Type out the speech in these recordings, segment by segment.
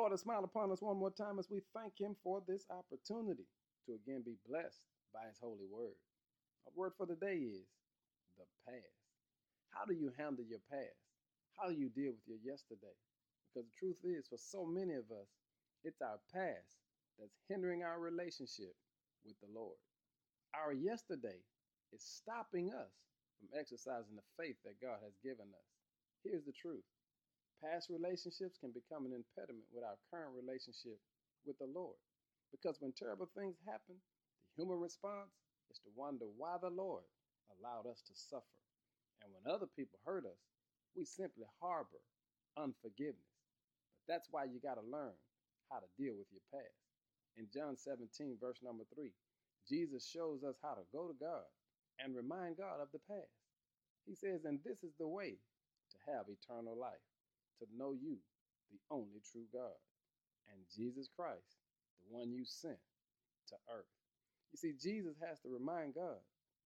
Lord has smiled upon us one more time as we thank Him for this opportunity to again be blessed by His holy word. Our word for the day is the past. How do you handle your past? How do you deal with your yesterday? Because the truth is, for so many of us, it's our past that's hindering our relationship with the Lord. Our yesterday is stopping us from exercising the faith that God has given us. Here's the truth past relationships can become an impediment with our current relationship with the Lord. Because when terrible things happen, the human response is to wonder why the Lord allowed us to suffer. And when other people hurt us, we simply harbor unforgiveness. But that's why you got to learn how to deal with your past. In John 17, verse number 3, Jesus shows us how to go to God and remind God of the past. He says, And this is the way to have eternal life, to know you, the only true God, and Jesus Christ, the one you sent to earth. You see, Jesus has to remind God,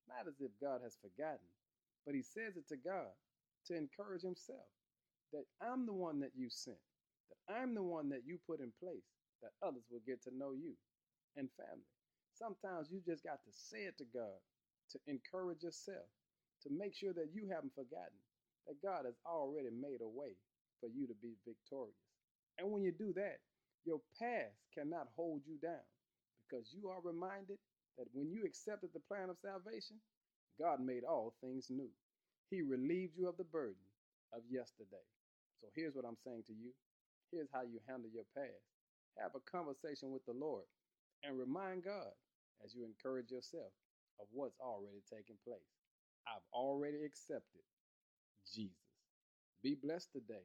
not as if God has forgotten, but he says it to God to encourage himself that I'm the one that you sent, that I'm the one that you put in place, that others will get to know you and family. Sometimes you just got to say it to God to encourage yourself, to make sure that you haven't forgotten that God has already made a way for you to be victorious. And when you do that, your past cannot hold you down because you are reminded that when you accepted the plan of salvation, God made all things new. He relieved you of the burden of yesterday. So here's what I'm saying to you. Here's how you handle your past. Have a conversation with the Lord and remind God as you encourage yourself of what's already taken place. I've already accepted Jesus. Be blessed today.